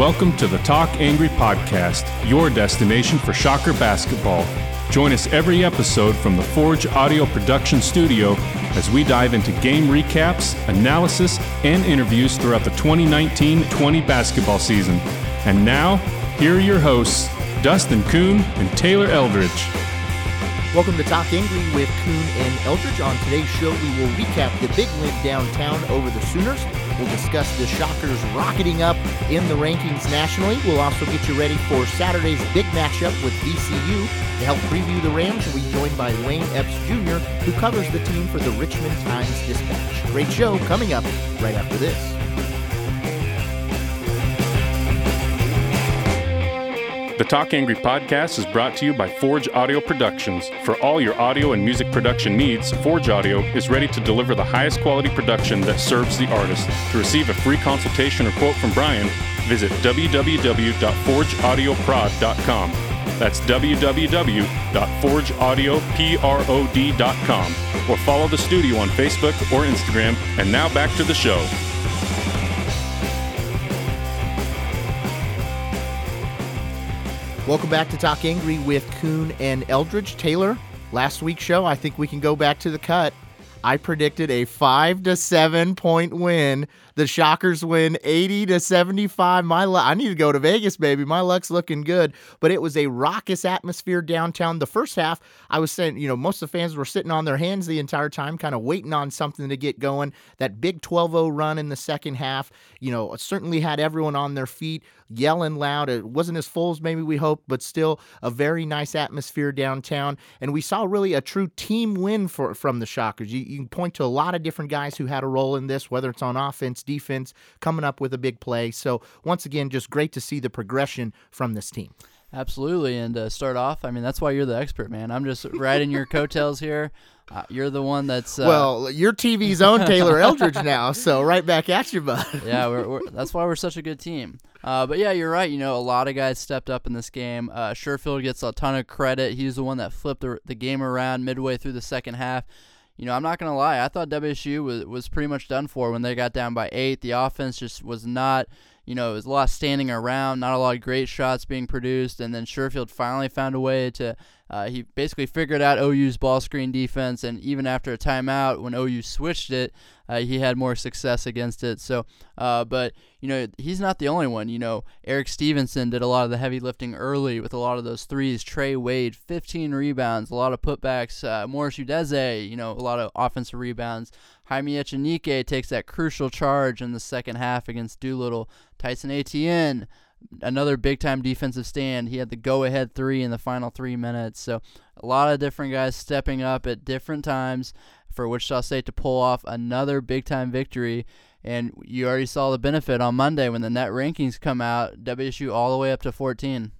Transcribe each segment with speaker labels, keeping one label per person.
Speaker 1: Welcome to the Talk Angry Podcast, your destination for Shocker basketball. Join us every episode from the Forge Audio Production Studio as we dive into game recaps, analysis, and interviews throughout the 2019 20 basketball season. And now, here are your hosts, Dustin Kuhn and Taylor Eldridge.
Speaker 2: Welcome to Talk Angry with Kuhn and Eldridge. On today's show, we will recap the big win downtown over the Sooners. We'll discuss the Shockers rocketing up in the rankings nationally. We'll also get you ready for Saturday's big matchup with VCU. To help preview the Rams, we'll be joined by Wayne Epps Jr., who covers the team for the Richmond Times Dispatch. Great show coming up right after this.
Speaker 1: The Talk Angry podcast is brought to you by Forge Audio Productions. For all your audio and music production needs, Forge Audio is ready to deliver the highest quality production that serves the artist. To receive a free consultation or quote from Brian, visit www.forgeaudioprod.com. That's www.forgeaudioprod.com. Or follow the studio on Facebook or Instagram. And now back to the show.
Speaker 2: Welcome back to Talk Angry with Kuhn and Eldridge. Taylor, last week's show, I think we can go back to the cut. I predicted a five to seven point win. The Shockers win 80 to 75. My luck, I need to go to Vegas, baby. My luck's looking good. But it was a raucous atmosphere downtown. The first half, I was saying, you know, most of the fans were sitting on their hands the entire time, kind of waiting on something to get going. That big 12 0 run in the second half, you know, certainly had everyone on their feet yelling loud. It wasn't as full as maybe we hoped, but still a very nice atmosphere downtown. And we saw really a true team win for from the Shockers. You, you can point to a lot of different guys who had a role in this, whether it's on offense, defense, coming up with a big play. So once again, just great to see the progression from this team.
Speaker 3: Absolutely, and to start off, I mean that's why you're the expert, man. I'm just riding your coattails here. Uh, you're the one that's uh,
Speaker 2: well, your TV's own Taylor Eldridge now, so right back at you, bud.
Speaker 3: yeah, we're, we're, that's why we're such a good team. Uh, but yeah, you're right. You know, a lot of guys stepped up in this game. Uh, Sherfield gets a ton of credit. He's the one that flipped the, the game around midway through the second half you know, I'm not gonna lie. I thought WSU was was pretty much done for when they got down by eight. The offense just was not. You know, it was a lot of standing around, not a lot of great shots being produced, and then Sherfield finally found a way to uh, he basically figured out OU's ball screen defense, and even after a timeout, when OU switched it, uh, he had more success against it. So, uh, but you know, he's not the only one. You know, Erik Stevenson did a lot of the heavy lifting early with a lot of those threes. Trey Wade, 15 rebounds, a lot of putbacks. Uh, Morris Udeze, you know, a lot of offensive rebounds. Jaime Echenique takes that crucial charge in the second half against Doolittle. Tyson Etienne another big time defensive stand. He had the go ahead three in the final three minutes. So a lot of different guys stepping up at different times for Wichita State to pull off another big time victory. And you already saw the benefit on Monday when the net rankings come out. WSU all the way up to 14.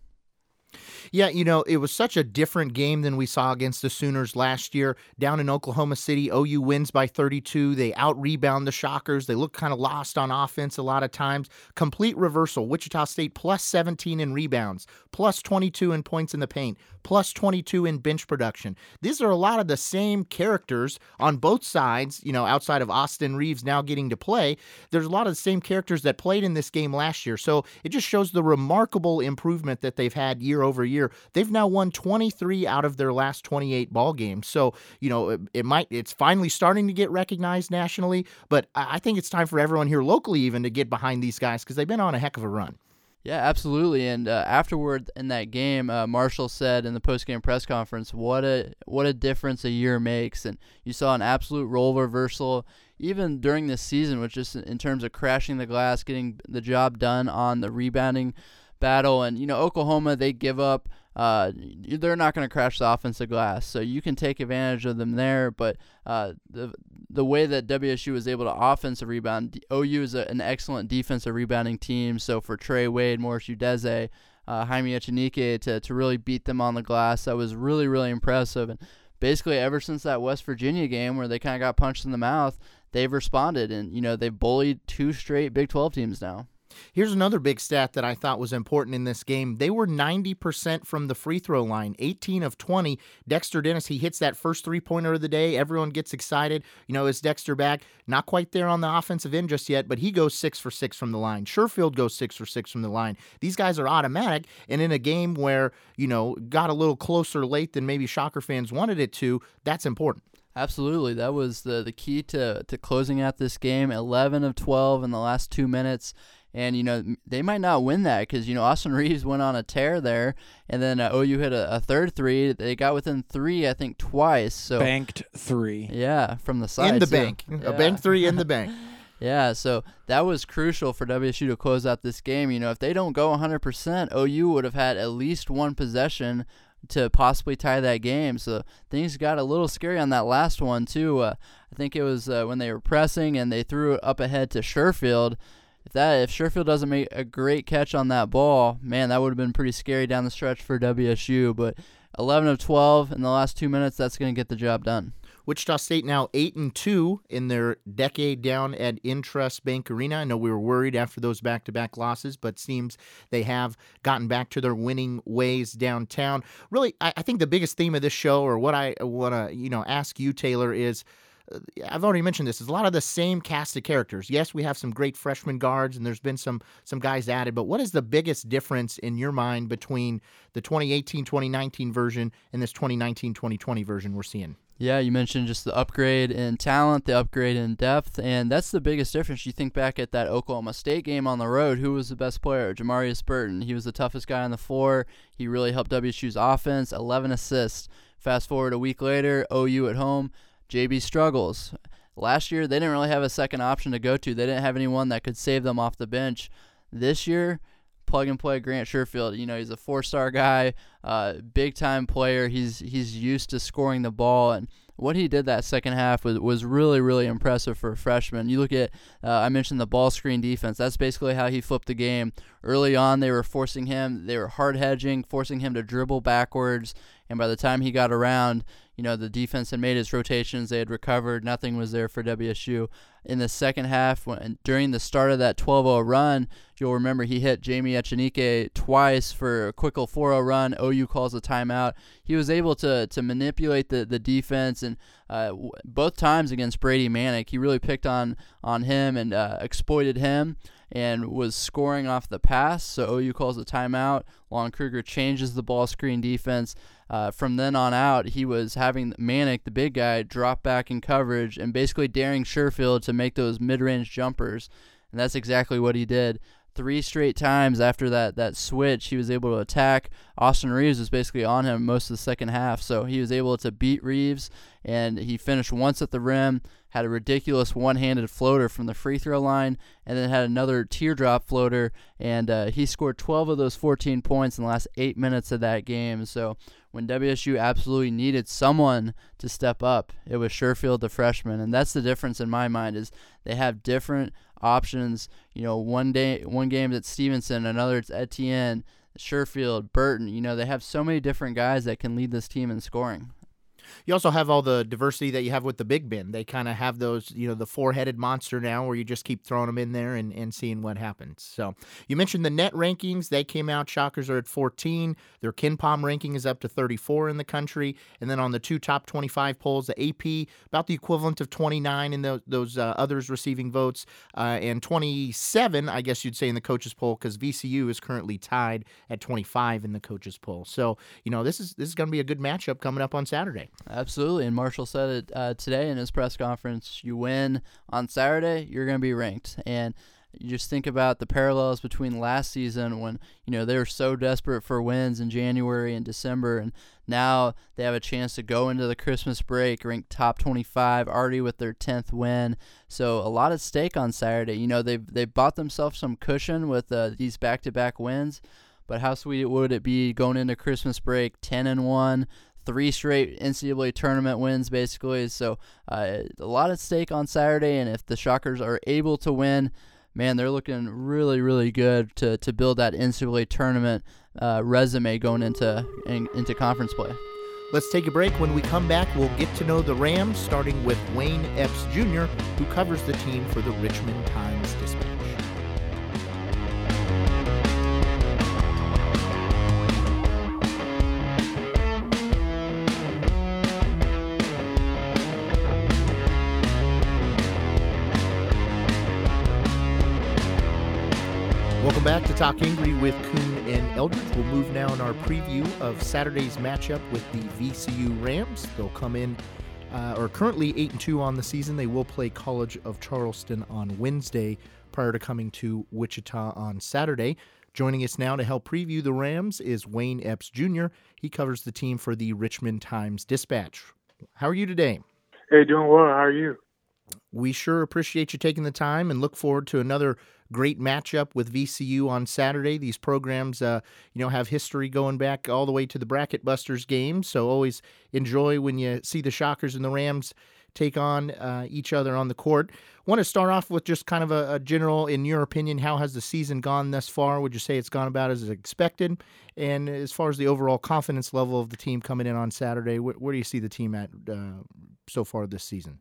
Speaker 2: Yeah, you know, it was such a different game than we saw against the Sooners last year. Down in Oklahoma City, OU wins by 32. They out rebound the Shockers. They look kind of lost on offense a lot of times. Complete reversal. Wichita State plus 17 in rebounds, plus 22 in points in the paint, plus 22 in bench production. These are a lot of the same characters on both sides, you know, outside of Austin Reaves now getting to play. There's a lot of the same characters that played in this game last year. So it just shows the remarkable improvement that they've had year over year year. They've now won 23 out of their last 28 ball games. So, you know, it, it might it's finally starting to get recognized nationally, but I think it's time for everyone here locally even to get behind these guys because they've been on a heck of a run.
Speaker 3: Yeah, absolutely. And uh, afterward in that game, uh, Marshall said in the post-game press conference, "What a what a difference a year makes." And you saw an absolute role reversal even during this season, which is in terms of crashing the glass, getting the job done on the rebounding battle. And you know, Oklahoma they give up. Uh, they're not going to crash the offensive glass, so you can take advantage of them there. But uh, the the way that WSU was able to offensive rebound, OU is a, an excellent defensive rebounding team. So for Trey Wade, Morris Udeze, uh, Jaime to to really beat them on the glass, that was really really impressive. And basically, ever since that West Virginia game where they kind of got punched in the mouth, they've responded, and you know they've bullied two straight Big 12 teams now.
Speaker 2: Here's another big stat that I thought was important in this game. They were 90% from the free throw line, 18 of 20. Dexter Dennis, he hits that first three pointer of the day. Everyone gets excited. You know, is Dexter back? Not quite there on the offensive end just yet, but he goes six for six from the line. Sherfield goes six for six from the line. These guys are automatic. And in a game where, you know, got a little closer late than maybe Shocker fans wanted it to, that's important.
Speaker 3: Absolutely, that was the the key to to closing out this game. Eleven of twelve in the last two minutes. And you know they might not win that because you know Austin Reaves went on a tear there, and then uh, OU hit a, a, third three. They got within three, I think, twice. So
Speaker 4: banked three.
Speaker 3: Yeah, from the side.
Speaker 2: In the bank, yeah. a bank three in the bank.
Speaker 3: Yeah, so that was crucial for WSU to close out this game. You know, if they don't go 100%, OU would have had at least one possession to possibly tie that game. So things got a little scary on that last one too. Uh, I think it was uh, when they were pressing and they threw it up ahead to Sherfield if that if Sherfield doesn't make a great catch on that ball, man, that would have been pretty scary down the stretch for WSU. But 11 of 12 in the last two minutes, that's going to get the job done.
Speaker 2: Wichita State now eight and two in their decade down at INTRUST Bank Arena. I know we were worried after those back-to-back losses, but seems they have gotten back to their winning ways downtown. Really, I, I think the biggest theme of this show, or what I want to uh, you know ask you, Taylor, is Uh, I've already mentioned this. Is a lot of the same cast of characters. Yes, we have some great freshman guards, and there's been some some guys added. But what is the biggest difference in your mind between the 2018-2019 version and this 2019-2020 version we're seeing?
Speaker 3: Yeah, you mentioned just the upgrade in talent, the upgrade in depth, and that's the biggest difference. You think back at that Oklahoma State game on the road, who was the best player? Jamarius Burton. He was the toughest guy on the floor. He really helped WSU's offense, 11 assists. Fast forward a week later, OU at home, JB struggles. Last year, they didn't really have a second option to go to. They didn't have anyone that could save them off the bench. This year, plug and play Grant Sherfield. You know, he's a four-star guy, uh, big-time player. He's he's used to scoring the ball, and what he did that second half was, was really, really impressive for a freshman. You look at, uh, I mentioned the ball screen defense. That's basically how he flipped the game. Early on, they were forcing him, they were hard hedging, forcing him to dribble backwards. And by the time he got around, you know, the defense had made its rotations. They had recovered. Nothing was there for WSU. In the second half, when, during the start of that 12 0 run, you'll remember he hit Jamie Echenique twice for a quick 4 0 run. OU calls a timeout. He was able to, to manipulate the, the defense, and uh, both times against Brady Manek, he really picked on, on him and uh, exploited him and was scoring off the pass. So OU calls a timeout. Lon Kruger changes the ball screen defense. Uh, from then on out, he was having Manek, the big guy, drop back in coverage and basically daring Sherfield to make those mid-range jumpers. And that's exactly what he did three straight times after that that switch, he was able to attack. Austin Reaves was basically on him most of the second half, so he was able to beat Reaves and he finished once at the rim, had a ridiculous one-handed floater from the free throw line, and then had another teardrop floater, and uh, he scored 12 of those 14 points in the last eight minutes of that game. So when WSU absolutely needed someone to step up, it was Sherfield, the freshman, and that's the difference in my mind is they have different options. You know, one day, one game it's Stevenson, another it's Etienne, Sherfield, Burton. You know, they have so many different guys that can lead this team in scoring.
Speaker 2: You also have all the diversity that you have with the Big Ben. They kind of have those, you know, the four headed monster now where you just keep throwing them in there and, and seeing what happens. So you mentioned the net rankings. They came out. Shockers are at 14. Their KenPom ranking is up to 34 in the country. And then on the two top 25 polls, the AP, about the equivalent of 29 in those, those uh, others receiving votes, uh, and 27, I guess you'd say, in the coaches poll because VCU is currently tied at 25 in the coaches poll. So, you know, this is this is going to be a good matchup coming up on Saturday.
Speaker 3: Absolutely, and Marshall said it uh, today in his press conference. You win on Saturday, you're going to be ranked, and you just think about the parallels between last season when you know they were so desperate for wins in January and December, and now they have a chance to go into the Christmas break ranked top 25, already with their 10th win. So a lot at stake on Saturday. You know they've they bought themselves some cushion with uh, these back-to-back wins. But how sweet would it be going into Christmas break 10 and 1, three straight NCAA tournament wins, basically. So uh, a lot at stake on Saturday, and if the Shockers are able to win, man, they're looking really, really good to, to build that NCAA tournament uh, resume going into in, into conference play.
Speaker 2: Let's take a break. When we come back, we'll get to know the Rams, starting with Wayne Epps Jr., who covers the team for the Richmond Times Dispatch. To Talk Angry with Kuhn and Eldridge. We'll move now in our preview of Saturday's matchup with the VCU Rams. They'll come in, uh, or currently eight and two on the season. They will play College of Charleston on Wednesday, prior to coming to Wichita on Saturday. Joining us now to help preview the Rams is Wayne Epps Jr. He covers the team for the Richmond Times Dispatch. How are you today?
Speaker 4: Hey, doing well. How are you?
Speaker 2: We sure appreciate you taking the time and look forward to another great matchup with VCU on Saturday. These programs, uh, you know, have history going back all the way to the Bracket Busters game. So always enjoy when you see the Shockers and the Rams take on uh, each other on the court. Want to start off with just kind of a, a, general, in your opinion, how has the season gone thus far? Would you say it's gone about as expected? And as far as the overall confidence level of the team coming in on Saturday, where, where do you see the team at uh, so far this season?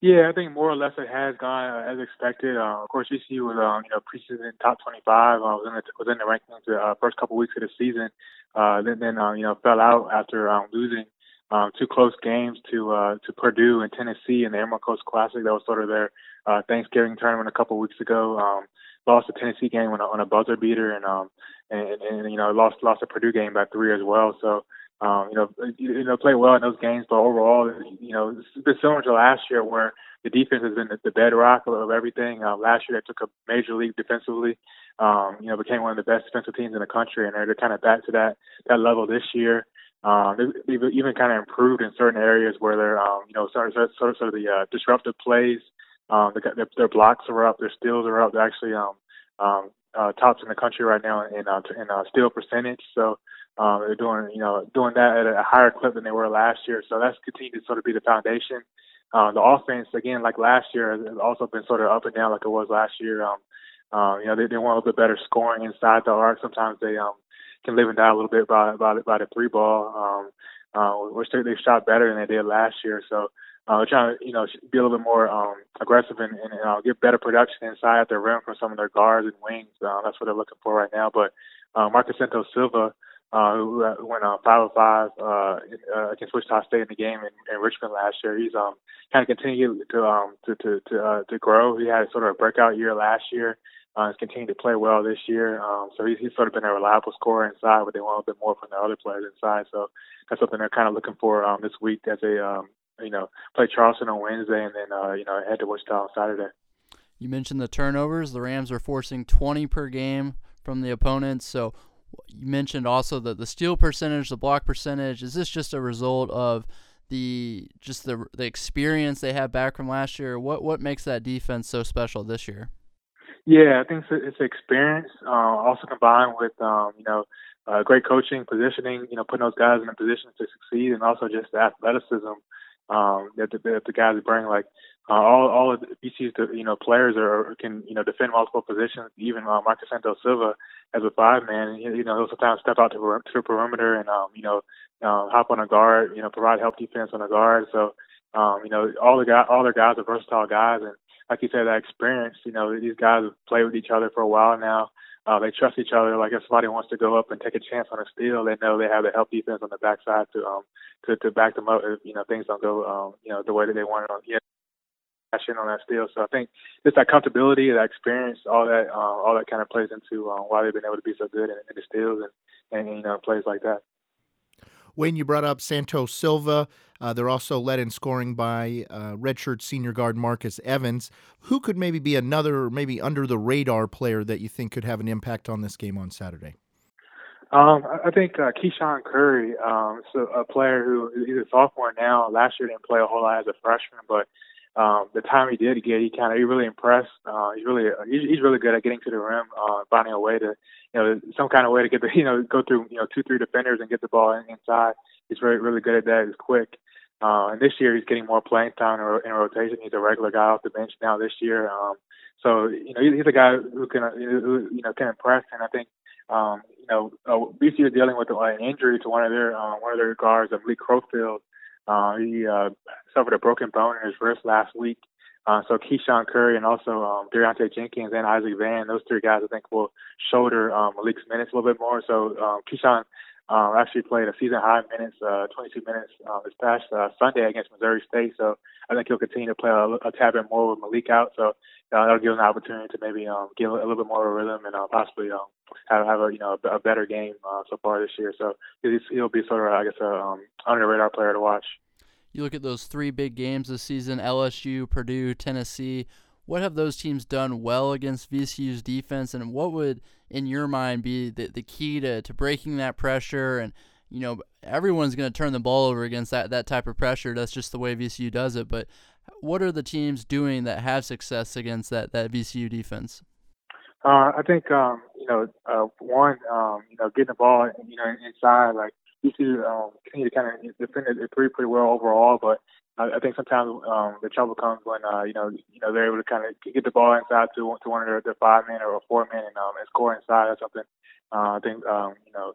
Speaker 4: Yeah, I think more or less it has gone uh, as expected. Uh, of course, VCU was um, you know preseason top 25. Uh, was in the was in the rankings the uh, first couple weeks of the season. Uh, then then uh, you know fell out after um, losing um, two close games to uh, to Purdue and Tennessee in the Emerald Coast Classic. That was sort of their uh, Thanksgiving tournament a couple weeks ago. Um, lost the Tennessee game on a, on a buzzer beater, and um, and, and you know lost lost the Purdue game by three as well. So um, you know, you, know, play well in those games, but overall, you know, it's been similar to last year where the defense has been the bedrock of everything. Uh, last year, they took a major leap defensively. Um, you know, became one of the best defensive teams in the country, and they're, kind of back to that that level this year. Um, they've even kind of improved in certain areas where they're, um, you know, sort of, sort of, sort of the uh, disruptive plays. Um, their, their blocks are up, their steals are up. They're actually um, um, uh, tops in the country right now in uh, in uh, steal percentage. So um, they're doing, you know, doing that at a higher clip than they were last year. So that's continued to sort of be the foundation. Uh, the offense, again, like last year, has also been sort of up and down like it was last year. Um, uh, you know, they, they want a little bit better scoring inside the arc. Sometimes they um, can live and die a little bit by by, by the three ball, um, uh, which they, they shot better than they did last year. So uh, trying to, you know, be a little bit more um, aggressive and, and uh, get better production inside the rim from some of their guards and wings. Uh, that's what they're looking for right now. But uh, Marcus Santos Silva uh, who uh, went on five of five uh, uh, against Wichita State in the game in, in Richmond last year. He's um kind of continued to um to to to, uh, to grow. He had sort of a breakout year last year. Uh, he's continued to play well this year. Um, so he's, he's sort of been a reliable scorer inside, but they want a bit more from the other players inside. So that's something they're kind of looking for um, this week as they um, you know play Charleston on Wednesday and then uh, you know head to Wichita on Saturday.
Speaker 3: You mentioned the turnovers. The Rams are forcing 20 per game from the opponents. So you mentioned also that the steal percentage, the block percentage. Is this just a result of the just the the experience they have back from last year? What what makes that defense so special this year?
Speaker 4: Yeah, I think it's, it's experience, uh, also combined with um, you know uh, great coaching, positioning. You know, putting those guys in a position to succeed, and also just the athleticism um, that, the, that the guys bring. Like uh, all all of BC's you know players are can you know defend multiple positions. Even uh, Marcus Santos Silva as a five man, you know he'll sometimes step out to, to the perimeter and um, you know uh, hop on a guard, you know provide help defense on a guard. So um, you know all the guys all their guys are versatile guys, and like you said, that experience. You know these guys have played with each other for a while now. Uh, they trust each other. Like if somebody wants to go up and take a chance on a steal, they know they have the help defense on the backside to um to to back them up if you know things don't go um you know the way that they want it on. Yeah, on that steal. So I think just that comfortability, that experience, all that uh, all that kind of plays into uh, why they've been able to be so good in, in the steals and and you know plays like that.
Speaker 2: Wayne, you brought up Santos Silva. Uh, they're also led in scoring by uh, redshirt senior guard Marcus Evans. Who could maybe be another, maybe under the radar player that you think could have an impact on this game on Saturday?
Speaker 4: Um, I think uh, Keyshawn Curry, um, so a player who he's a sophomore now. Last year didn't play a whole lot as a freshman, but um, the time he did get, he kind of he really impressed. Uh, he's really he's, he's really good at getting to the rim, uh, finding a way to you know some kind of way to get the you know go through you know two three defenders and get the ball inside. He's very really good at that. He's quick. Uh, and this year he's getting more playing time in, rotation. He's a regular guy off the bench now this year. Um, so you know he's a guy who can who, you know can impress, and I think um, you know uh, BC is dealing with uh, an injury to one of their uh, one of their guards, of Lee Crowfield. Uh, he uh, suffered a broken bone in his wrist last week. Uh, so Keyshawn Curry and also um, De'Riante Jenkins and Issac Vann, those three guys I think will shoulder um, Malik's minutes a little bit more. So um, Keyshawn um, actually played a season high minutes, uh, 22 minutes uh, this past uh, Sunday against Missouri State. So I think he'll continue to play a, a tad bit more with Malik out. So uh, that'll give him an opportunity to maybe um, get a, little bit more of a rhythm and uh, possibly um, have, have a you know a, a better game uh, so far this year. So he's, he'll be sort of I guess a um, under the radar player to watch.
Speaker 3: You look at those three big games this season: LSU, Purdue, Tennessee. What have those teams done well against VCU's defense, and what would, in your mind, be the, the key to, to breaking that pressure? And you know, everyone's going to turn the ball over against that that type of pressure. That's just the way VCU does it. But what are the teams doing that have success against that that VCU defense?
Speaker 4: Uh, I think um, you know uh, one um, you know getting the ball you know inside like VCU um, continue to kind of defend it pretty pretty well overall, but I, think sometimes um, the trouble comes when uh, you know you know they're able to kind of get the ball inside to to one of their, their five men or a four men and, um, and score inside or something. Uh, I think um, you know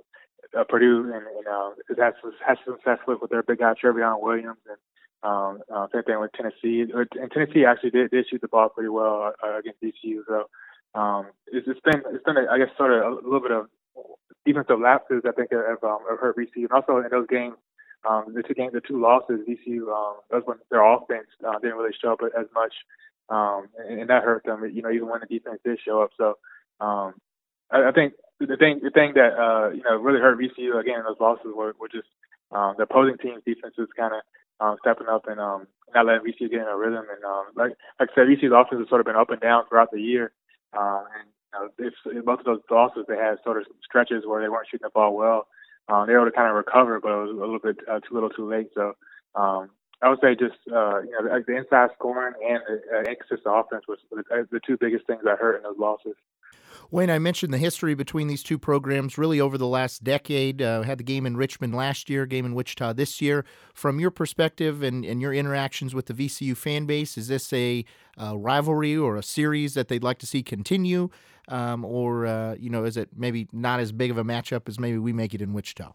Speaker 4: uh, Purdue and you know has has success with with their big guy Trevion Williams and um, uh, same thing with Tennessee. And Tennessee actually did, did shoot the ball pretty well uh, against VCU. So um, it's, it's been it's been a, I guess sort of a, little bit of defensive lapses I think have, um, have hurt VCU. And also in those games um, the two games, the two losses, VCU, um, that's when their offense uh, didn't really show up as much, um, and, and that hurt them. You know, even when the defense did show up. So um, I, I think the thing, the thing that uh, you know really hurt VCU again in those losses were, were just um, the opposing team's defenses kind of um, stepping up and um, not letting VCU get in a rhythm. And um, like like I said, VCU's offense has sort of been up and down throughout the year. Uh, and you know, in both of those losses, they had sort of stretches where they weren't shooting the ball well um, they were able to kind of recover, but it was a little bit uh, too little, too late. So um, I would say just uh, you know the, inside scoring and the uh, offense was the, uh, the two biggest things that hurt in those losses.
Speaker 2: Wayne, I mentioned the history between these two programs really over the last decade. Uh, had the game in Richmond last year, game in Wichita this year. From your perspective and, and your interactions with the VCU fan base, is this a uh, rivalry or a series that they'd like to see continue? Um, or, uh, you know, is it maybe not as big of a matchup as maybe we make it in Wichita?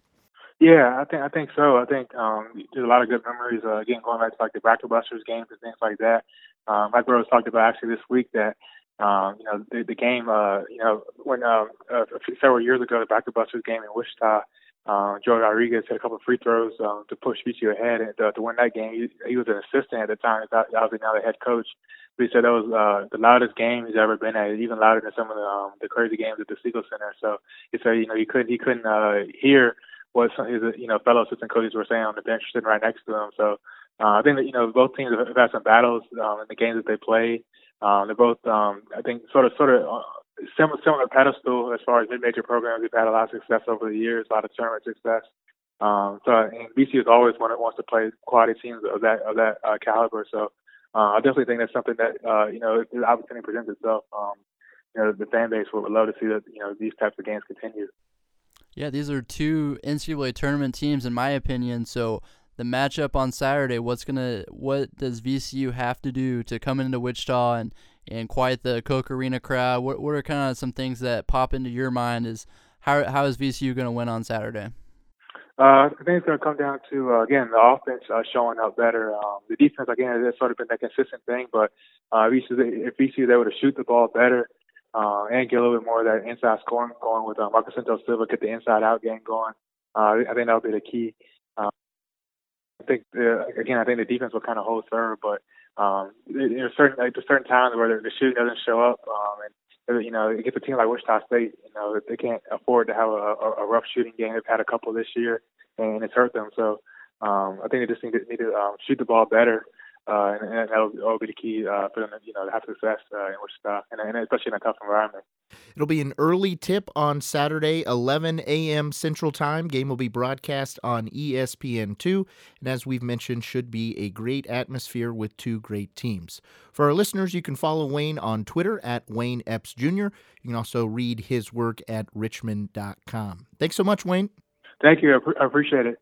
Speaker 4: Yeah, I think I think so. I think um, there's a lot of good memories. Uh, again, going back to like the Bracket Busters games and things like that. Um, Mike Rhoades talked about actually this week that um, you know, the, the game, uh, you know, when um, several years ago, the Bracket Busters game in Wichita, uh, Joe Rodriguez had a couple of free throws um, to push VCU ahead and uh, to win that game. He, he was an assistant at the time. He's obviously now the head coach. He said that was uh, the loudest game he's ever been at, even louder than some of the um, the crazy games at the Siegel Center. So he said, you know, he couldn't he couldn't uh, hear what some his you know fellow assistant coaches were saying on the bench sitting right next to him. So uh, I think that you know both teams have had some battles um, in the games that they played. Um, they're both, um, I think, sort of, sort of uh, similar, similar pedestal as far as mid-major programs. We've had a lot of success over the years, a lot of tournament success. Um, so, and VCU is always one that wants to play quality teams of that of that uh, caliber. So, uh, I definitely think that's something that uh, you know, if the opportunity presents itself, um, you know, the fan base would love to see that you know these types of games continue.
Speaker 3: Yeah, these are two NCAA tournament teams, in my opinion. So the matchup on Saturday, what's gonna what does VCU have to do to come into Wichita and and quiet the Koch Arena crowd? What what are kind of some things that pop into your mind? Is how how is VCU gonna win on Saturday?
Speaker 4: Uh, I think it's going to come down to uh, again the offense uh, showing up better. Um, the defense again has sort of been that consistent thing, but uh, if VCU is able to shoot the ball better uh, and get a little bit more of that inside scoring going with uh, Marcus Santos Silva, get the inside out game going, uh, I think that'll be the key. Uh, I think the, again, I think the defense will kind of hold serve, but um, there's certain like, there's certain times where the shooting doesn't show up, um, and you know, gets a team like Wichita State, you know, they can't afford to have a, a, a rough shooting game. They've had a couple this year, and it's hurt them. So um, I think they just need to, need to um, shoot the ball better uh, and, and that'll, that'll, be the key uh, for them, to, you know, to have success uh, in Wichita, and, and especially in a tough environment.
Speaker 2: It'll be an early tip on Saturday, 11 a.m. Central Time. Game will be broadcast on ESPN2, and as we've mentioned, should be a great atmosphere with two great teams. For our listeners, you can follow Wayne on Twitter at Wayne Epps Jr. You can also read his work at richmond.com. Thanks so much, Wayne.
Speaker 4: Thank you. I appreciate it.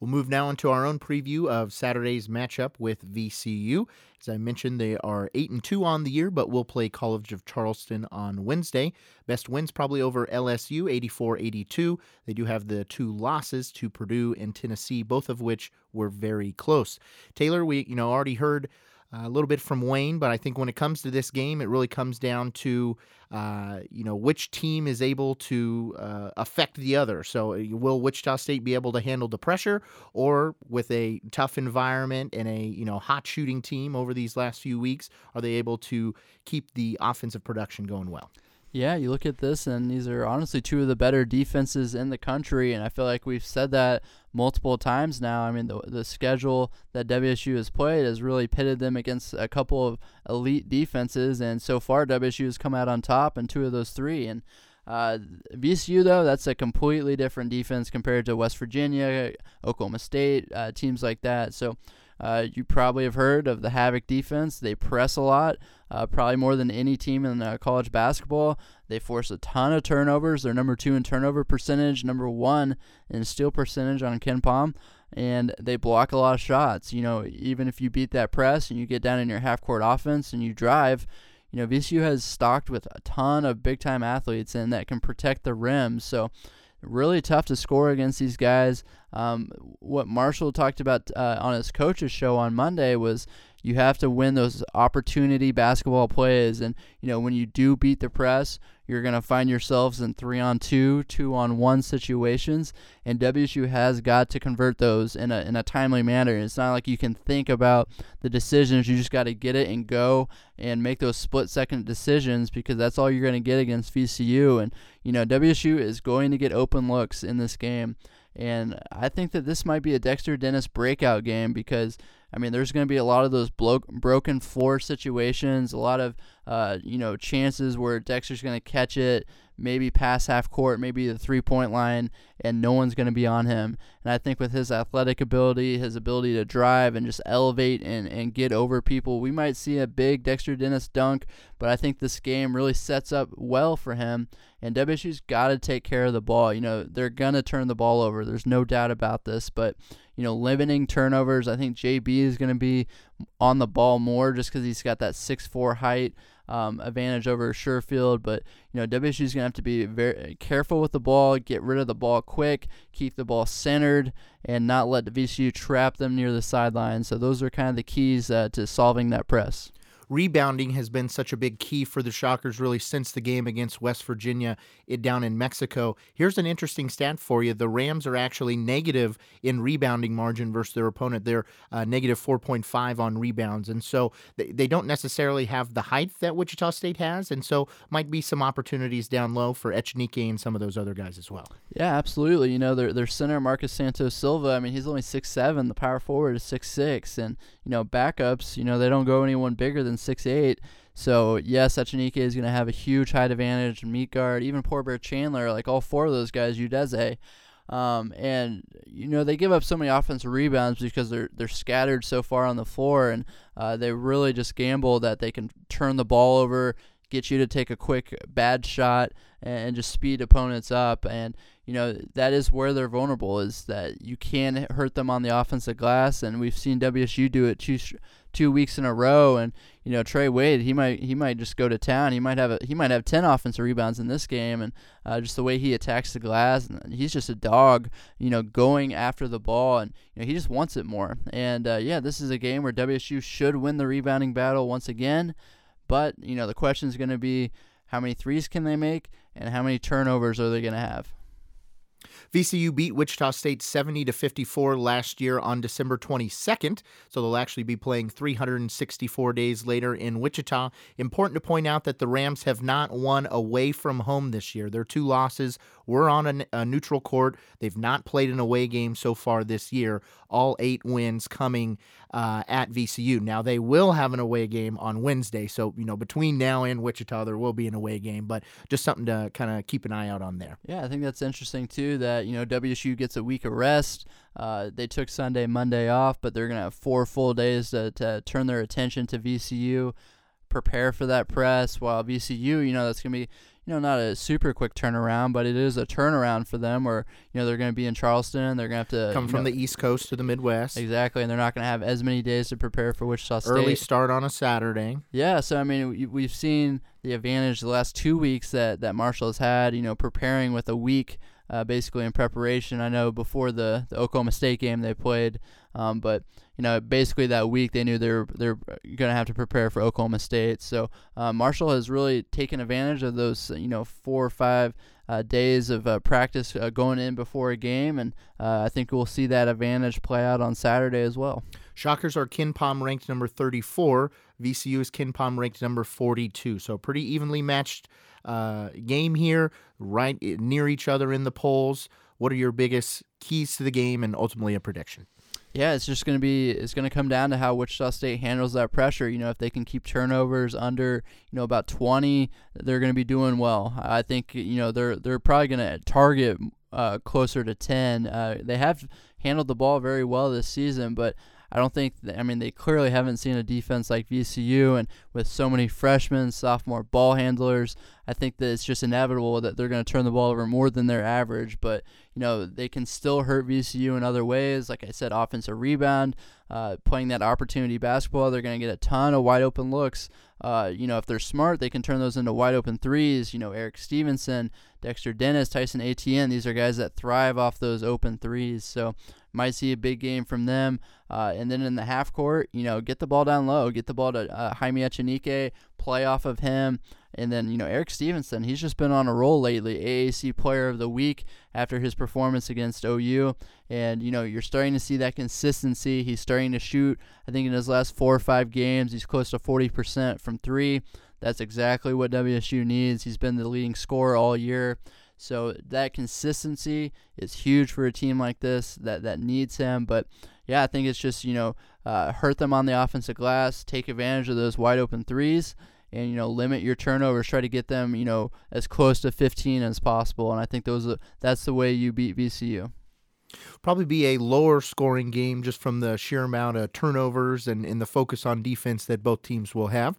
Speaker 2: We'll move now into our own preview of Saturday's matchup with VCU. As I mentioned, they are 8 and 2 on the year, but will play College of Charleston on Wednesday. Best wins probably over LSU 84 82. They do have the two losses to Purdue and Tennessee, both of which were very close. Taylor, we you know already heard a little bit from Wayne, but I think when it comes to this game, it really comes down to uh, you know which team is able to uh, affect the other. So uh, will Wichita State be able to handle the pressure, or with a tough environment and a you know hot shooting team over these last few weeks, are they able to keep the offensive production going well?
Speaker 3: Yeah, you look at this, and these are honestly two of the better defenses in the country, and I feel like we've said that multiple times now. I mean, the the schedule that WSU has played has really pitted them against a couple of elite defenses, and so far WSU has come out on top in two of those three. And uh, VCU though, that's a completely different defense compared to West Virginia, Oklahoma State, uh, teams like that. So uh, you probably have heard of the Havoc defense. They press a lot, uh, probably more than any team in uh, college basketball. They force a ton of turnovers. They're number two in turnover percentage, number one in steal percentage on KenPom, and they block a lot of shots. You know, even if you beat that press and you get down in your half court offense and you drive, you know, VCU has stocked with a ton of big time athletes and that can protect the rim. So, really tough to score against these guys. Um, what Marshall talked about uh, on his coach's show on Monday was you have to win those opportunity basketball plays. And, you know, when you do beat the press, you're going to find yourselves in three on two, two on one situations. And WSU has got to convert those in a, in a timely manner. It's not like you can think about the decisions. You just got to get it and go and make those split second decisions because that's all you're going to get against VCU. And, you know, WSU is going to get open looks in this game. And I think that this might be a Dexter Dennis breakout game because I mean, there's going to be a lot of those blo- broken floor situations, a lot of uh, you know chances where Dexter's going to catch it, maybe pass half court, maybe the three point line, and no one's going to be on him. And I think with his athletic ability, his ability to drive and just elevate and, and get over people, we might see a big Dexter Dennis dunk. But I think this game really sets up well for him. And WSU's got to take care of the ball. You know, they're going to turn the ball over. There's no doubt about this. But you know, limiting turnovers. I think JB is going to be on the ball more just because he's got that six four height um, advantage over Sherfield. But you know, WSU is going to have to be very careful with the ball, get rid of the ball quick, keep the ball centered, and not let the VCU trap them near the sideline. So those are kind of the keys uh, to solving that press
Speaker 2: rebounding has been such a big key for the Shockers really since the game against West Virginia it down in Mexico. Here's an interesting stat for you. The Rams are actually negative in rebounding margin versus their opponent. They're uh, negative 4.5 on rebounds. And so they, they don't necessarily have the height that Wichita State has. And so might be some opportunities down low for Echenique and some of those other guys as well.
Speaker 3: Yeah, absolutely. You know, their, their center, Marcus Santos Silva, I mean, he's only six seven. The power forward is six six, And, you know, backups, you know, they don't go anyone bigger than six eight. So yes, Echenique is going to have a huge height advantage. Midtgaard, even Poor Bear Chandler, like all four of those guys, Udeze. Um, and you know they give up so many offensive rebounds because they're they're scattered so far on the floor, and uh, they really just gamble that they can turn the ball over, get you to take a quick bad shot, and just speed opponents up. And you know that is where they're vulnerable is that you can hurt them on the offensive glass, and we've seen WSU do it two two weeks in a row. And you know Trey Wade, he might he might just go to town. He might have a, he might have ten offensive rebounds in this game, and uh, just the way he attacks the glass, and he's just a dog. You know, going after the ball, and you know he just wants it more. And uh, yeah, this is a game where WSU should win the rebounding battle once again. But you know the question is going to be how many threes can they make, and how many turnovers are they going to have.
Speaker 2: VCU beat Wichita State 70 to 54 last year on December 22nd, so they'll actually be playing 364 days later in Wichita. Important to point out that the Rams have not won away from home this year. Their two losses were on a, a neutral court. They've not played an away game so far this year. All eight wins coming uh, at VCU. Now they will have an away game on Wednesday, so you know between now and Wichita there will be an away game, but just something to kind of keep an eye out on there.
Speaker 3: Yeah, I think that's interesting too. That you know, WSU gets a week of rest. Uh, they took Sunday, Monday off, but they're going to have four full days to, to turn their attention to VCU, prepare for that press. While VCU, you know, that's going to be you know, not a super quick turnaround, but it is a turnaround for them where, you know, they're going to be in Charleston. They're going to have to
Speaker 2: come from
Speaker 3: know,
Speaker 2: the East Coast to the Midwest.
Speaker 3: Exactly. And they're not going to have as many days to prepare for Wichita State.
Speaker 2: Early start on a Saturday.
Speaker 3: Yeah. So, I mean, we've seen the advantage the last two weeks that, that Marshall has had, you know, preparing with a week uh, basically in preparation. I know before the, the Oklahoma State game they played, um, but you know basically that week they knew they're they're going to have to prepare for Oklahoma State. So uh, Marshall has really taken advantage of those you know four or five uh, days of uh, practice uh, going in before a game, and uh, I think we'll see that advantage play out on Saturday as well.
Speaker 2: Shockers are KenPom ranked number 34. VCU is KenPom ranked number 42. So pretty evenly matched uh, game here, right near each other in the polls. What are your biggest keys to the game and ultimately a prediction?
Speaker 3: Yeah, it's just going to be it's going to come down to how Wichita State handles that pressure. You know, if they can keep turnovers under, you know, about 20, they're going to be doing well. I think, you know, they're they're probably going to target uh, closer to 10. Uh, they have handled the ball very well this season, but I don't think, that, I mean, they clearly haven't seen a defense like VCU, and with so many freshmen, sophomore ball handlers, I think that it's just inevitable that they're going to turn the ball over more than their average. But, you know, they can still hurt VCU in other ways. Like I said, offensive rebound, uh, playing that opportunity basketball, they're going to get a ton of wide open looks. Uh, you know, if they're smart, they can turn those into wide open threes. You know, Erik Stevenson, Dexter Dennis, Tyson Etienne, these are guys that thrive off those open threes. So, might see a big game from them. Uh, and then in the half court, you know, get the ball down low, get the ball to uh, Jaime Echenique, play off of him. And then, you know, Erik Stevenson, he's just been on a roll lately. AAC Player of the Week after his performance against OU. And, you know, you're starting to see that consistency. He's starting to shoot, I think, in his last four or five games, he's close to 40% from three. That's exactly what WSU needs. He's been the leading scorer all year. So that consistency is huge for a team like this that that needs him. But yeah, I think it's just you know uh, hurt them on the offensive glass, take advantage of those wide open threes, and you know limit your turnovers. Try to get them you know as close to 15 as possible. And I think those are, that's the way you beat VCU
Speaker 2: probably be a lower scoring game just from the sheer amount of turnovers and, and the focus on defense that both teams will have.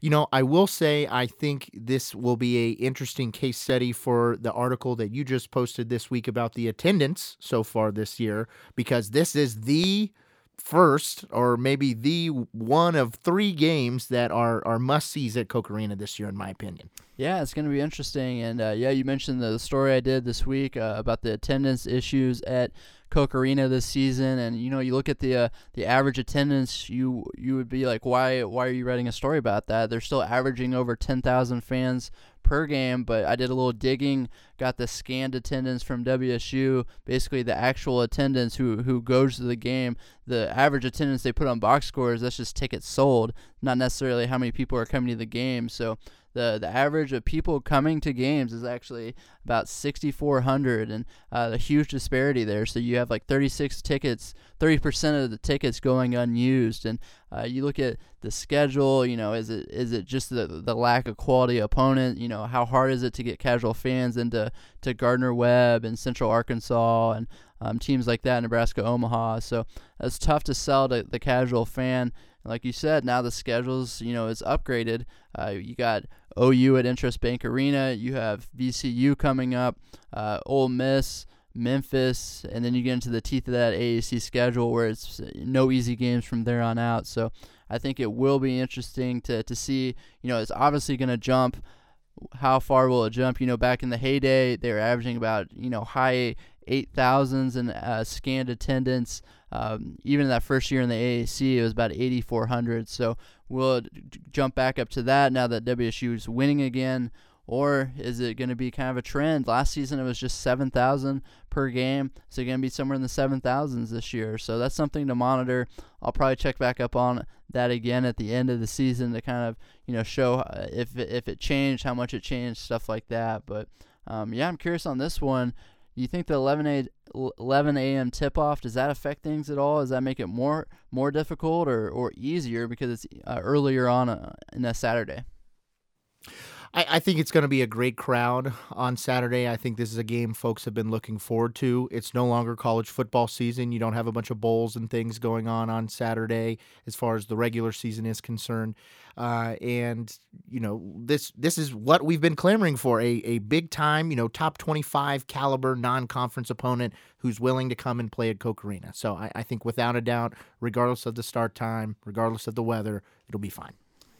Speaker 2: You know, I will say I think this will be a interesting case study for the article that you just posted this week about the attendance so far this year because this is the first or maybe the one of three games that are are must sees at Koch Arena this year in my opinion.
Speaker 3: Yeah, it's going to be interesting and uh, yeah, you mentioned the story I did this week uh, about the attendance issues at Koch Arena this season, and you know you look at the uh, the average attendance, you you would be like, why why are you writing a story about that? They're still averaging over ten thousand fans per game, but I did a little digging, got the scanned attendance from WSU, basically the actual attendance who who goes to the game. The average attendance they put on box scores, that's just tickets sold, not necessarily how many people are coming to the game. So the the average of people coming to games is actually about 6,400, and uh, a huge disparity there. So you have like 36 tickets, 30% of the tickets going unused, and uh, you look at the schedule. You know, is it is it just the the lack of quality opponent? You know, how hard is it to get casual fans into to Gardner Webb and Central Arkansas and um, teams like that, Nebraska, Omaha. So it's tough to sell to the casual fan. like you said, now the schedules, you know, is upgraded. Uh, you got OU at INTRUST Bank Arena. You have VCU coming up, uh, Ole Miss, Memphis, and then you get into the teeth of that AAC schedule where it's no easy games from there on out. So I think it will be interesting to, to see. You know, it's obviously going to jump. How far will it jump? You know, back in the heyday, they were averaging about you know high eight thousands in uh, scanned attendance. Um, even in that first year in the AAC, it was about 8,400. So will it jump back up to that now that WSU is winning again? Or is it going to be kind of a trend? Last season it was just 7,000 per game. So going to be somewhere in the 7,000s this year. So that's something to monitor. I'll probably check back up on that again at the end of the season to kind of, you know, show uh, if it, if it changed, how much it changed, stuff like that. But um, yeah, I'm curious on this one. You think the 11 a 11 a.m. tip off does that affect things at all? Does that make it more more difficult or, or easier because it's uh, earlier on a, uh, in a Saturday?
Speaker 2: I, I think it's going to be a great crowd on Saturday. I think this is a game folks have been looking forward to. It's no longer college football season. You don't have a bunch of bowls and things going on on Saturday as far as the regular season is concerned. Uh, and you know this this is what we've been clamoring for a, a big time you know top 25 caliber non-conference opponent who's willing to come and play at Koch Arena. So I, I think without a doubt, regardless of the start time, regardless of the weather, it'll be fine.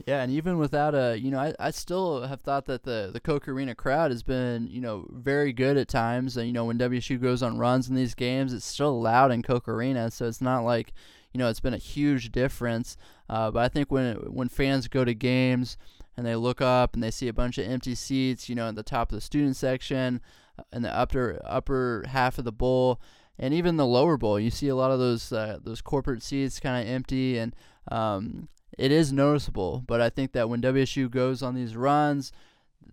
Speaker 3: Yeah, and even without a, you know, I, I still have thought that the the Koch Arena crowd has been, you know, very good at times. And, you know, when WSU goes on runs in these games, it's still loud in Koch Arena, so it's not like, you know, it's been a huge difference. Uh, but I think when when fans go to games and they look up and they see a bunch of empty seats, you know, at the top of the student section, uh, in the upper upper half of the bowl, and even the lower bowl, you see a lot of those uh, those corporate seats kind of empty and. Um, it is noticeable. But I think that when WSU goes on these runs,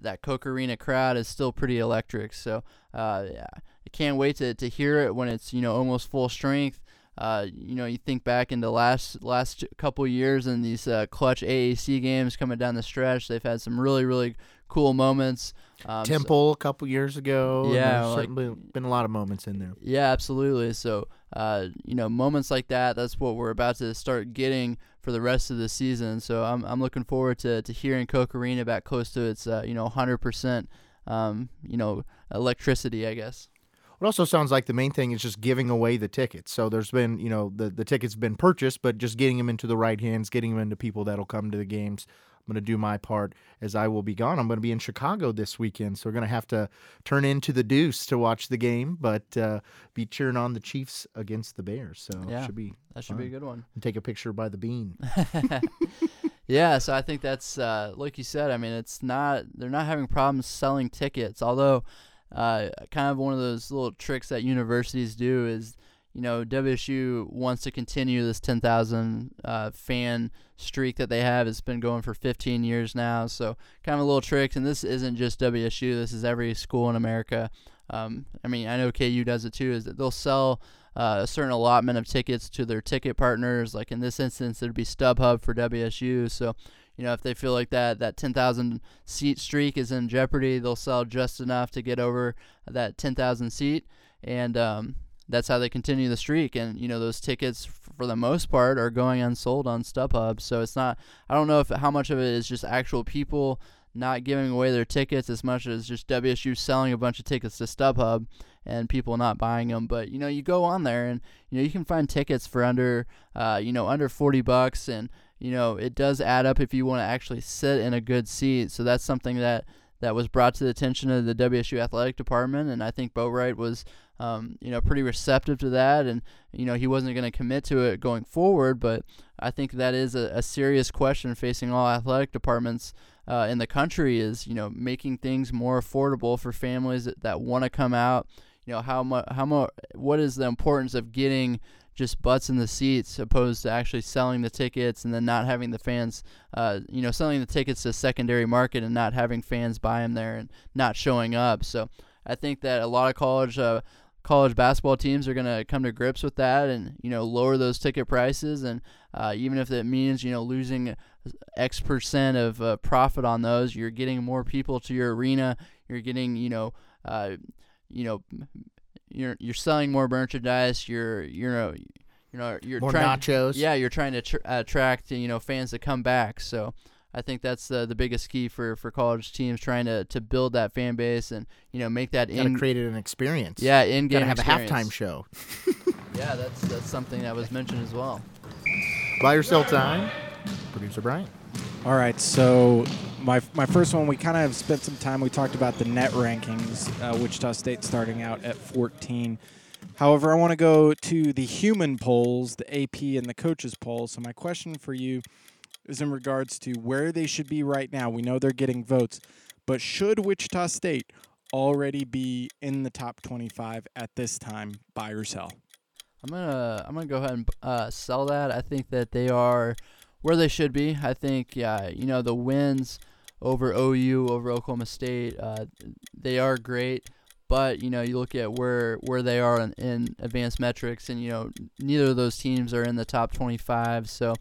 Speaker 3: that Koch Arena crowd is still pretty electric. So uh, yeah, I can't wait to, to hear it when it's you know almost full strength. Uh, you know, you think back into last last couple years and these uh, clutch AAC games coming down the stretch. They've had some really really cool moments.
Speaker 2: Um, Temple so, a couple years ago.
Speaker 3: Yeah,
Speaker 2: like, been a lot of moments in there.
Speaker 3: Yeah, absolutely. So, uh, you know, moments like that. That's what we're about to start getting for the rest of the season. So I'm I'm looking forward to, to hearing Koch Arena back close to its uh, you know 100 percent um, you know electricity. I guess.
Speaker 2: It also sounds like the main thing is just giving away the tickets. So there's been, you know, the, the tickets been purchased, but just getting them into the right hands, getting them into people that'll come to the games. I'm going to do my part as I will be gone. I'm going to be in Chicago this weekend, so we're going to have to turn into the deuce to watch the game, but uh, be cheering on the Chiefs against the Bears. So
Speaker 3: yeah,
Speaker 2: should be
Speaker 3: that should
Speaker 2: fun.
Speaker 3: be a good one.
Speaker 2: And take a picture by the bean.
Speaker 3: yeah, so I think that's uh, like you said. I mean, it's not they're not having problems selling tickets, although. Uh, kind of one of those little tricks that universities do is you know, WSU wants to continue this 10,000 uh, fan streak that they have. It's been going for 15 years now. So, kind of a little trick. And this isn't just WSU, this is every school in America. Um, I mean, I know KU does it too, is that they'll sell uh, a certain allotment of tickets to their ticket partners. Like in this instance, it'd be StubHub for WSU. So, you know, if they feel like that that 10,000 seat streak is in jeopardy, they'll sell just enough to get over that 10,000 seat. And um, that's how they continue the streak. And you know those tickets for the most part are going unsold on StubHub. So it's not. I don't know if how much of it is just actual people not giving away their tickets as much as just WSU selling a bunch of tickets to StubHub and people not buying them. But you know, you go on there and you know you can find tickets for under uh, you know under 40 bucks, and you know it does add up if you want to actually sit in a good seat. So that's something that that was brought to the attention of the WSU athletic department, and I think Boatright was um, you know, pretty receptive to that, and you know he wasn't going to commit to it going forward. But I think that is a, a serious question facing all athletic departments uh, in the country is you know making things more affordable for families that, that want to come out. You know how much how much what is the importance of getting just butts in the seats opposed to actually selling the tickets and then not having the fans, uh, you know, selling the tickets to secondary market and not having fans buy them there and not showing up. So I think that a lot of college uh, college basketball teams are going to come to grips with that and you know lower those ticket prices. And uh, even if it means you know losing x percent of uh, profit on those you're getting more people to your arena. You're getting you know uh, you know you're you're selling more merchandise. You're you're you know you're
Speaker 2: more
Speaker 3: trying
Speaker 2: nachos.
Speaker 3: Yeah you're trying to tr- attract you know fans to come back. So I think that's uh, the biggest key for, for college teams trying to, to build that fan base and you know make that
Speaker 2: in create an experience.
Speaker 3: Yeah, in game.
Speaker 2: Gotta have
Speaker 3: experience.
Speaker 2: a halftime show.
Speaker 3: yeah, that's that's something that was mentioned as well.
Speaker 2: Buy or sell time, producer Brian.
Speaker 5: All right, so my my first one, we kind of spent some time. We talked about the net rankings. Uh, Wichita State starting out at 14. However, I want to go to the human polls, the AP and the coaches polls. So my question for you is in regards to where they should be right now. We know they're getting votes, but should Wichita State already be in the top 25 at this time, buy or sell?
Speaker 3: I'm gonna I'm gonna go ahead and uh, sell that. I think that they are where they should be. I think yeah, you know the wins over OU, over Oklahoma State, uh, they are great. But you know, you look at where where they are in, in advanced metrics, and you know, neither of those teams are in the top 25. So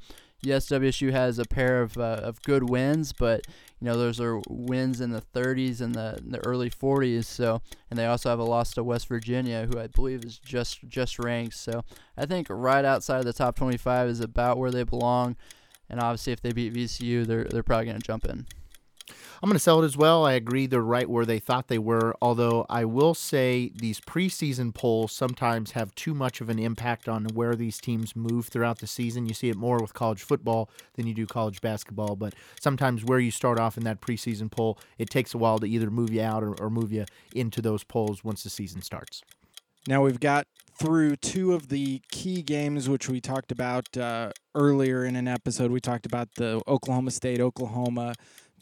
Speaker 3: yes, WSU has a pair of, uh, of good wins, but you know those are wins in the 30s and the, the early 40s. So, and they also have a loss to West Virginia, who I believe is just just ranked. So, I think right outside of the top 25 is about where they belong. And obviously, if they beat VCU, they're they're probably going to jump in.
Speaker 2: I'm going to sell it as well. I agree they're right where they thought they were, although I will say these preseason polls sometimes have too much of an impact on where these teams move throughout the season. You see it more with college football than you do college basketball, but sometimes where you start off in that preseason poll, it takes a while to either move you out or, or move you into those polls once the season starts.
Speaker 5: Now we've got through two of the key games, which we talked about uh, earlier in an episode. We talked about the Oklahoma State, Oklahoma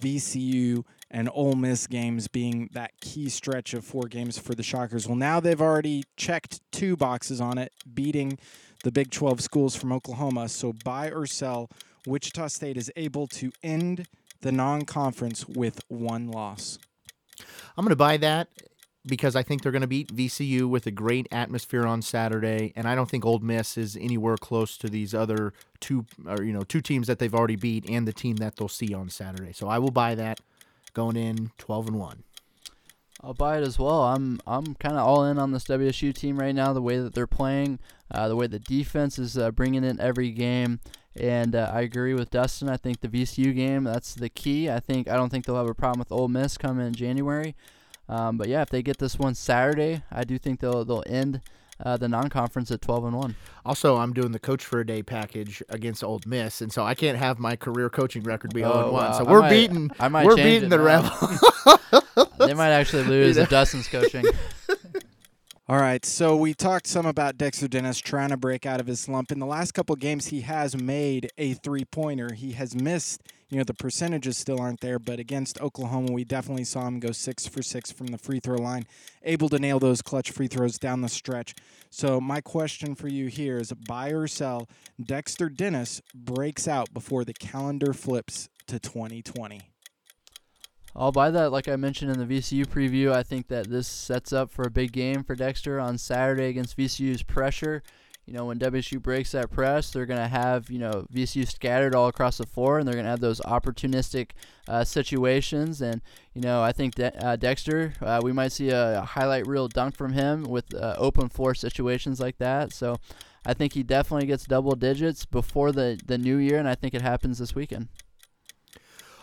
Speaker 5: VCU, and Ole Miss games being that key stretch of four games for the Shockers. Well, now they've already checked two boxes on it, beating the Big 12 schools from Oklahoma. So buy or sell, Wichita State is able to end the non conference with one loss.
Speaker 2: I'm going to buy that because I think they're going to beat VCU with a great atmosphere on Saturday, and I don't think Ole Miss is anywhere close to these other two, or you know, two teams that they've already beat and the team that they'll see on Saturday. So I will buy that, going in 12 and one.
Speaker 3: I'll buy it as well. I'm I'm kind of all in on this WSU team right now. The way that they're playing, uh, the way the defense is uh, bringing in every game, and uh, I agree with Dustin. I think the VCU game that's the key. I think I don't think they'll have a problem with Ole Miss coming in January. Um, but yeah, if they get this one Saturday, I do think they'll they'll end uh, the non-conference at 12 and one.
Speaker 2: Also, I'm doing the coach for a day package against Ole Miss, and so I can't have my career coaching record be 0 and one. So we're
Speaker 3: might-
Speaker 2: beating.
Speaker 3: I might
Speaker 2: we're beating the
Speaker 3: now.
Speaker 2: Rebels.
Speaker 3: They might actually lose if Dustin's coaching.
Speaker 5: All right, so we talked some about Dexter Dennis trying to break out of his slump. In the last couple games, he has made a three pointer. He has missed, you know, the percentages still aren't there, but against Oklahoma, we definitely saw him go six for six from the free throw line, able to nail those clutch free throws down the stretch. So, my question for you here is buy or sell Dexter Dennis breaks out before the calendar flips to 2020.
Speaker 3: I'll buy that. Like I mentioned in the VCU preview, I think that this sets up for a big game for Dexter on Saturday against VCU's pressure. You know, when WSU breaks that press, they're going to have, you know, VCU scattered all across the floor, and they're going to have those opportunistic uh, situations. And, you know, I think that uh, Dexter, uh, we might see a, a highlight reel dunk from him with uh, open floor situations like that. So I think he definitely gets double digits before the, the new year, and I think it happens this weekend.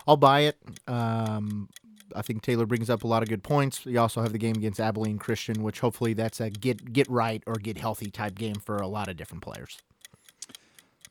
Speaker 2: I'll buy it. Um, I think Taylor brings up a lot of good points. You also have the game against Abilene Christian, which hopefully that's a get get right or get healthy type game for a lot of different players.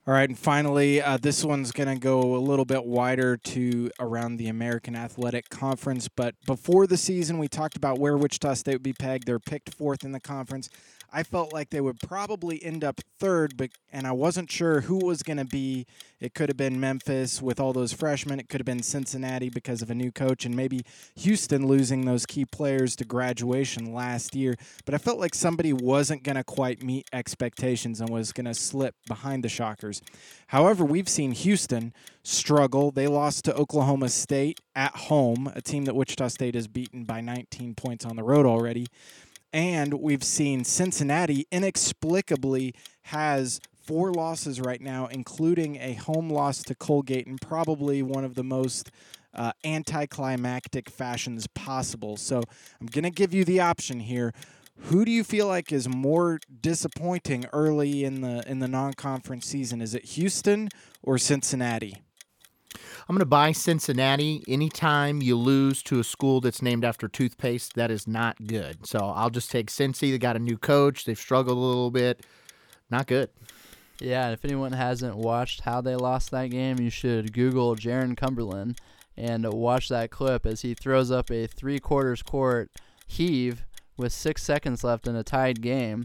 Speaker 5: All right, and finally, uh, this one's going to go a little bit wider to around the American Athletic Conference. But before the season, we talked about where Wichita State would be pegged. They're picked fourth in the conference. I felt like they would probably end up third, but and I wasn't sure who was going to be. It could have been Memphis with all those freshmen. It could have been Cincinnati because of a new coach, and maybe Houston losing those key players to graduation last year. But I felt like somebody wasn't going to quite meet expectations and was going to slip behind the Shockers. However, we've seen Houston struggle. They lost to Oklahoma State at home, a team that Wichita State has beaten by 19 points on the road already. And we've seen Cincinnati inexplicably has four losses right now, including a home loss to Colgate in probably one of the most uh, anticlimactic fashions possible. So I'm going to give you the option here. Who do you feel like is more disappointing early in the in the non-conference season? Is it Houston or Cincinnati?
Speaker 2: I'm going to buy Cincinnati. Anytime you lose to a school that's named after toothpaste, that is not good. So I'll just take Cincy. They got a new coach. They've struggled a little bit. Not good.
Speaker 3: Yeah, if anyone hasn't watched how they lost that game, you should Google Jaron Cumberland and watch that clip as he throws up a three quarters court heave with six seconds left in a tied game,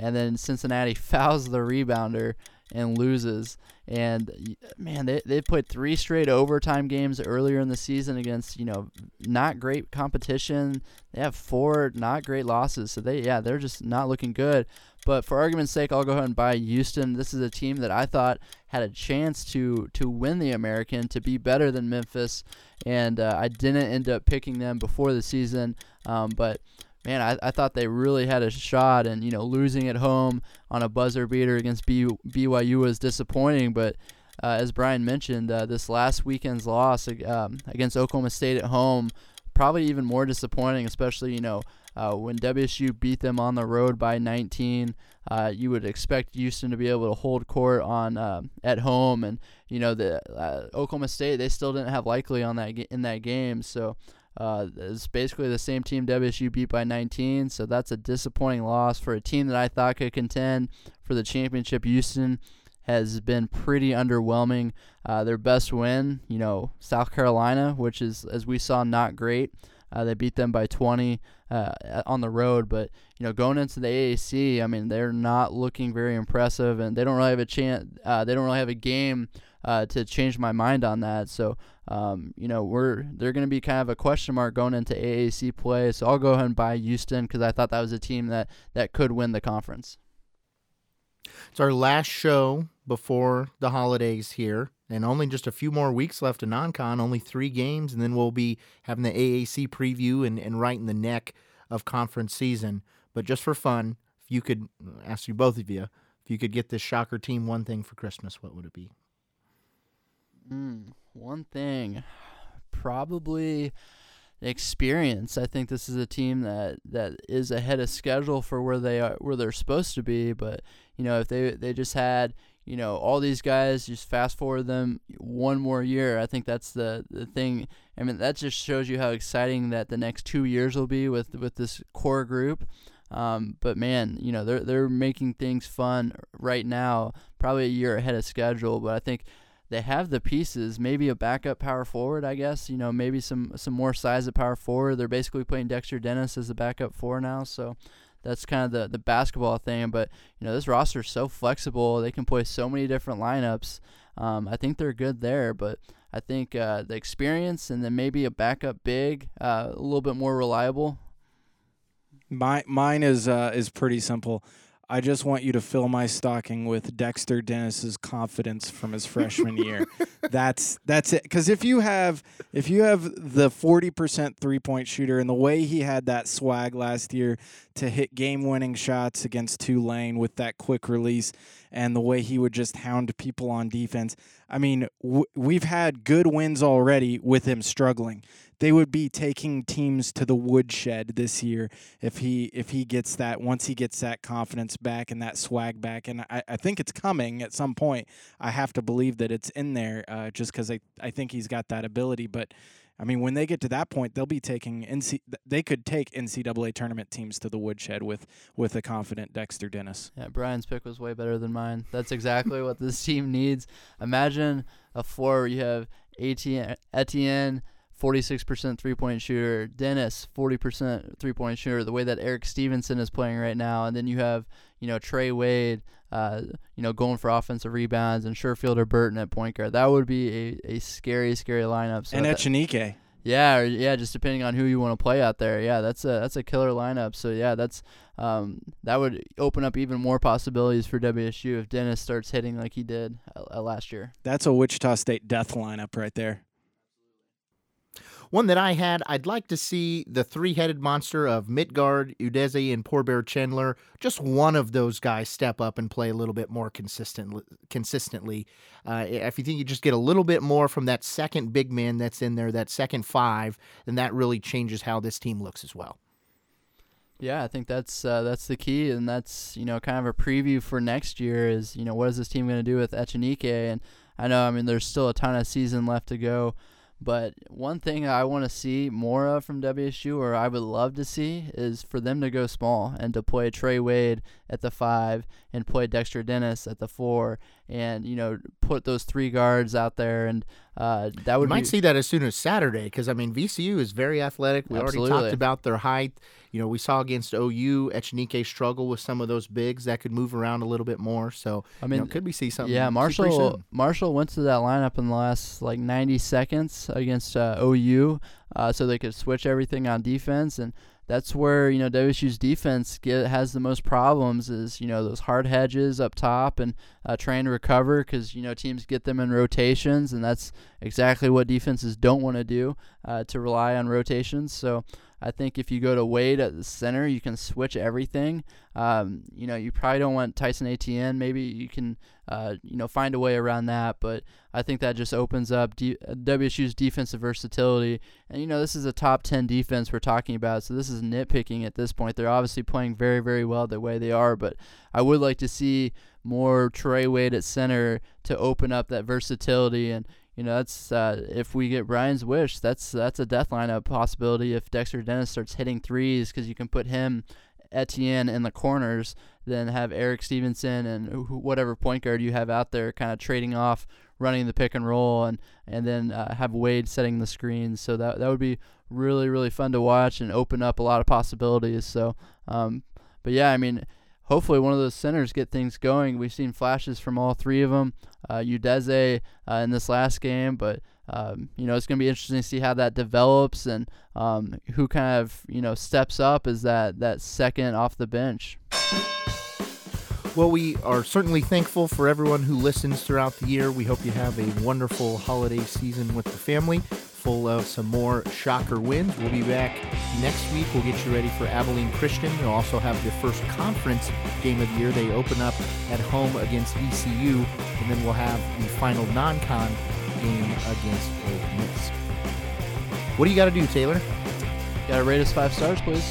Speaker 3: and then Cincinnati fouls the rebounder and loses. And man, they they put three straight overtime games earlier in the season against you know not great competition. They have four not great losses, so they yeah they're just not looking good. But for argument's sake, I'll go ahead and buy Houston. This is a team that I thought had a chance to to win the American, to be better than Memphis, and uh, I didn't end up picking them before the season. Um, but man, I, I thought they really had a shot, and you know losing at home on a buzzer beater against B, BYU was disappointing. But uh, as Brian mentioned, uh, this last weekend's loss um, against Oklahoma State at home probably even more disappointing, especially you know uh, when WSU beat them on the road by 19, uh, you would expect Houston to be able to hold court on uh, at home, and you know the uh, Oklahoma State they still didn't have Likekele on that in that game, so. Uh, it's basically the same team WSU beat by 19, so that's a disappointing loss for a team that I thought could contend for the championship. Houston has been pretty underwhelming. Uh, their best win, you know, South Carolina, which is, as we saw, not great. Uh, they beat them by 20 uh, on the road, but you know, going into the AAC, I mean, they're not looking very impressive, and they don't really have a chance. Uh, they don't really have a game uh, to change my mind on that. So, um, you know, we're they're going to be kind of a question mark going into AAC play. So I'll go ahead and buy Houston because I thought that was a team that that could win the conference.
Speaker 2: It's our last show before the holidays here, and only just a few more weeks left of non-con, only three games, and then we'll be having the AAC preview and, and right in the neck of conference season. But just for fun, if you could ask you both of you, if you could get this Shocker team one thing for Christmas, what would it be?
Speaker 3: Mm, one thing, probably experience. I think this is a team that, that is ahead of schedule for where they are, where they're supposed to be. But you know, if they they just had you know all these guys, just fast forward them one more year. I think that's the the thing. I mean, that just shows you how exciting that the next two years will be with with this core group. Um, but man, you know they're they're making things fun right now, probably a year ahead of schedule. But I think they have the pieces. Maybe a backup power forward, I guess. You know, maybe some some more size at power forward. They're basically playing Dexter Dennis as the backup four now, so that's kind of the the basketball thing. But you know, this roster is so flexible; they can play so many different lineups. Um, I think they're good there, but I think uh, the experience and then maybe a backup big, uh, a little bit more reliable.
Speaker 5: My mine is uh, is pretty simple. I just want you to fill my stocking with Dexter Dennis's confidence from his freshman year. That's that's it. Because if you have if you have the forty percent three point shooter and the way he had that swag last year to hit game winning shots against Tulane with that quick release and the way he would just hound people on defense, I mean, w- we've had good wins already with him struggling they would be taking teams to the woodshed this year if he if he gets that once he gets that confidence back and that swag back. And I, I think it's coming at some point. I have to believe that it's in there uh, just because I, I think he's got that ability. But I mean when they get to that point they'll be taking NC they could take NCAA tournament teams to the woodshed with with a confident Dexter Dennis.
Speaker 3: Yeah Brian's pick was way better than mine. That's exactly what this team needs. Imagine a four where you have Etienne, Etienne 46% three point shooter. Dennis, 40% three point shooter. The way that Erik Stevenson is playing right now, and then you have you know Trey Wade, uh, you know going for offensive rebounds, and Sherfield or Burton at point guard. That would be a, a scary, scary lineup.
Speaker 5: So and Echenique.
Speaker 3: Yeah, yeah, just depending on who you want to play out there. Yeah, that's a that's a killer lineup. So yeah, that's um, that would open up even more possibilities for WSU if Dennis starts hitting like he did uh, last year.
Speaker 5: That's a Wichita State death lineup right there.
Speaker 2: One that I had, I'd like to see the three headed monster of Midtgaard, Udeze, and Poor Bear Chandler. Just one of those guys step up and play a little bit more consistent, consistently. Uh, if you think you just get a little bit more from that second big man that's in there, that second five, then that really changes how this team looks as well.
Speaker 3: Yeah, I think that's uh, that's the key, and that's you know kind of a preview for next year. Is you know what is this team going to do with Echenique? And I know I mean there's still a ton of season left to go. But one thing I want to see more of from WSU, or I would love to see, is for them to go small and to play Trey Wade at the five and play Dexter Dennis at the four, and you know put those three guards out there, and uh, that would
Speaker 2: you might
Speaker 3: be,
Speaker 2: see that as soon as Saturday because I mean VCU is very athletic. We
Speaker 3: Absolutely.
Speaker 2: already talked about their height. You know, we saw against OU Echenique struggle with some of those bigs that could move around a little bit more. So
Speaker 3: I mean,
Speaker 2: you know, could we see something?
Speaker 3: Yeah, Marshall Marshall went to that lineup in the last like 90 seconds against uh, OU, uh, so they could switch everything on defense and that's where you know WSU's defense get, has the most problems is you know those hard hedges up top and uh, trying to recover because you know teams get them in rotations and that's exactly what defenses don't want to do uh, to rely on rotations. So I think if you go to Wade at the center, you can switch everything. Um, you know, you probably don't want Tyson Etienne. Maybe you can, uh, you know, find a way around that. But I think that just opens up D- WSU's defensive versatility. And you know, this is a top 10 defense we're talking about, so this is nitpicking at this point. They're obviously playing very, very well the way they are, but I would like to see more Trey Wade at center to open up that versatility and you know that's uh, if we get Brian's wish, that's that's a death lineup possibility if Dexter Dennis starts hitting threes because you can put him Etienne in the corners, then have Erik Stevenson and whatever point guard you have out there kind of trading off, running the pick and roll, and and then uh, have Wade setting the screens. So that that would be really really fun to watch and open up a lot of possibilities. So, um, but yeah, I mean, hopefully one of those centers get things going. We've seen flashes from all three of them. Uh, Udeze uh, in this last game, but um, you know it's going to be interesting to see how that develops and um, who kind of you know steps up as that that second off the bench.
Speaker 2: Well, we are certainly thankful for everyone who listens throughout the year. We hope you have a wonderful holiday season with the family full of some more shocker wins. We'll be back next week. We'll get you ready for Abilene Christian. You'll also have the first conference game of the year. They open up at home against ECU, and then we'll have the final non-con game against Ole Miss. What do you got to do, Taylor?
Speaker 3: Got to rate us five stars, please.